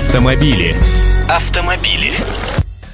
Автомобили. Автомобили.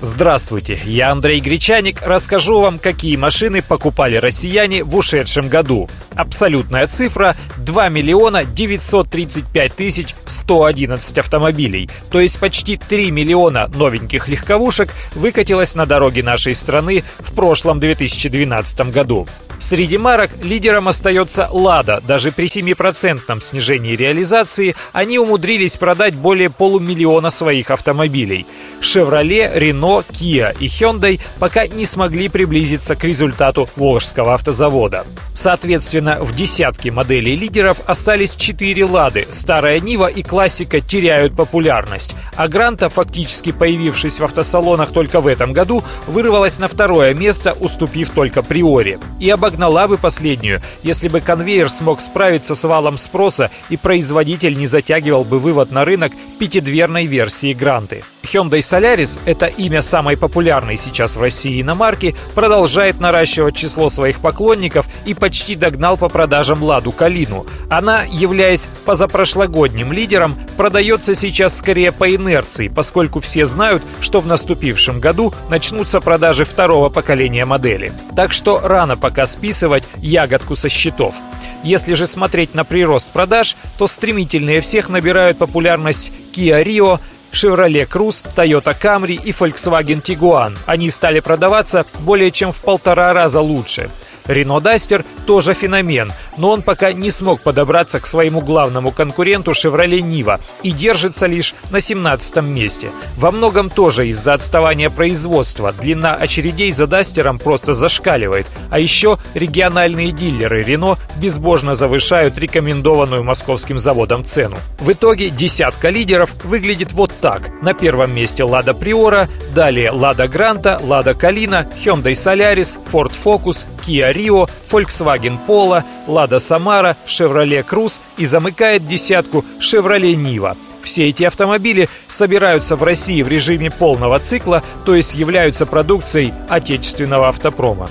Здравствуйте, я Андрей Гречаник. Расскажу вам, какие машины покупали россияне в ушедшем году. Абсолютная цифра 2 миллиона 935 тысяч 111 автомобилей. То есть почти 3 миллиона новеньких легковушек выкатилось на дороги нашей страны в прошлом 2012 году. Среди марок лидером остается «Лада». Даже при 7% снижении реализации они умудрились продать более полумиллиона своих автомобилей. «Шевроле», «Рено», «Киа» и «Хёндай» пока не смогли приблизиться к результату Волжского автозавода. Соответственно, в десятке моделей лидеров остались четыре «Лады». Старая «Нива» и «Классика» теряют популярность. А «Гранта», фактически появившись в автосалонах только в этом году, вырвалась на второе место, уступив только «Приоре». И обогнала бы последнюю, если бы конвейер смог справиться с валом спроса и производитель не затягивал бы вывод на рынок пятидверной версии «Гранты». Hyundai Solaris, это имя самой популярной сейчас в России иномарки, продолжает наращивать число своих поклонников и почти догнал по продажам Ладу Калину. Она, являясь позапрошлогодним лидером, продается сейчас скорее по инерции, поскольку все знают, что в наступившем году начнутся продажи второго поколения модели. Так что рано пока списывать ягодку со счетов. Если же смотреть на прирост продаж, то стремительнее всех набирают популярность Kia Rio, Chevrolet Cruze, Toyota Camry и Volkswagen Tiguan. Они стали продаваться более чем в полтора раза лучше. Рено Дастер тоже феномен, но он пока не смог подобраться к своему главному конкуренту Chevrolet Niva и держится лишь на 17 месте. Во многом тоже из-за отставания производства. Длина очередей за Дастером просто зашкаливает. А еще региональные дилеры Рено безбожно завышают рекомендованную московским заводом цену. В итоге десятка лидеров выглядит вот так. На первом месте Лада Приора, далее Лада Гранта, Лада Калина, Hyundai Solaris, Ford Focus, Kia Rio, Volkswagen Polo, Lada Samara, Chevrolet Cruze и замыкает десятку Chevrolet Niva. Все эти автомобили собираются в России в режиме полного цикла, то есть являются продукцией отечественного автопрома.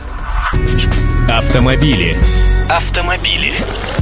Автомобили. Автомобили.